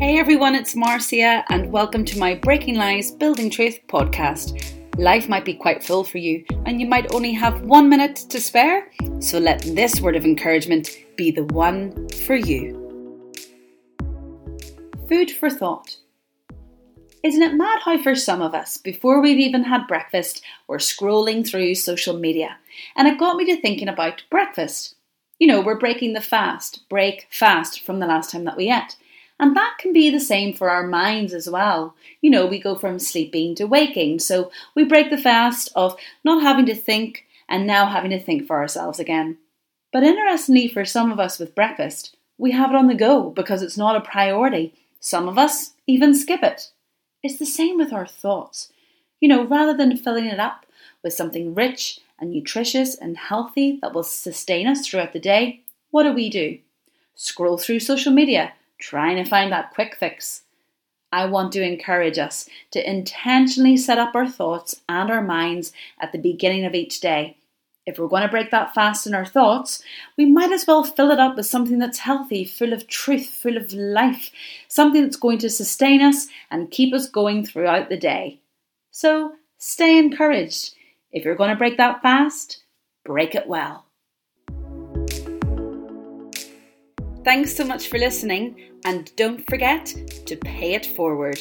Hey everyone, it's Marcia, and welcome to my Breaking Lies, Building Truth podcast. Life might be quite full for you, and you might only have one minute to spare, so let this word of encouragement be the one for you. Food for thought. Isn't it mad how, for some of us, before we've even had breakfast, we're scrolling through social media? And it got me to thinking about breakfast. You know, we're breaking the fast, break fast from the last time that we ate. And that can be the same for our minds as well. You know, we go from sleeping to waking. So we break the fast of not having to think and now having to think for ourselves again. But interestingly, for some of us with breakfast, we have it on the go because it's not a priority. Some of us even skip it. It's the same with our thoughts. You know, rather than filling it up with something rich and nutritious and healthy that will sustain us throughout the day, what do we do? Scroll through social media trying to find that quick fix. I want to encourage us to intentionally set up our thoughts and our minds at the beginning of each day. If we're going to break that fast in our thoughts, we might as well fill it up with something that's healthy, full of truth, full of life, something that's going to sustain us and keep us going throughout the day. So stay encouraged. If you're going to break that fast, break it well. Thanks so much for listening, and don't forget to pay it forward.